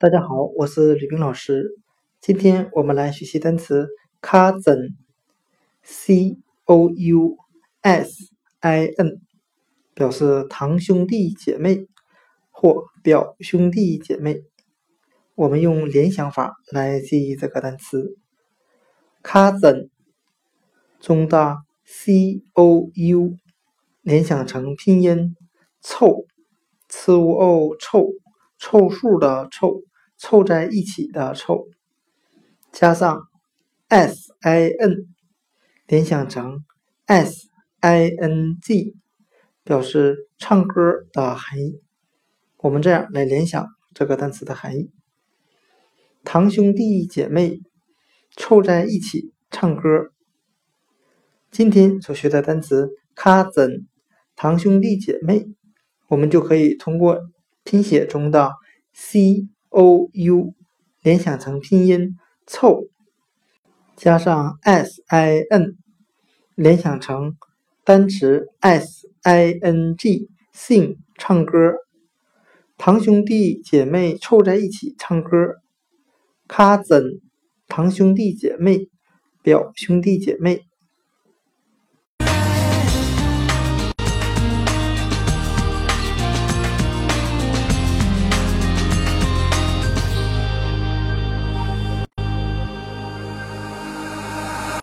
大家好，我是吕冰老师。今天我们来学习单词 cousin，c o u s i n，表示堂兄弟姐妹或表兄弟姐妹。我们用联想法来记忆这个单词。cousin 中的 c o u 联想成拼音。凑。c o o 凑凑数的凑。凑在一起的凑，加上 s i n 联想成 s i n g 表示唱歌的含义。我们这样来联想这个单词的含义：堂兄弟姐妹凑在一起唱歌。今天所学的单词 cousin 堂兄弟姐妹。我们就可以通过拼写中的 c o u 联想成拼音凑，加上 s i n 联想成单词 s i n g sing 唱歌，堂兄弟姐妹凑在一起唱歌，cousin 堂兄弟姐妹表兄弟姐妹。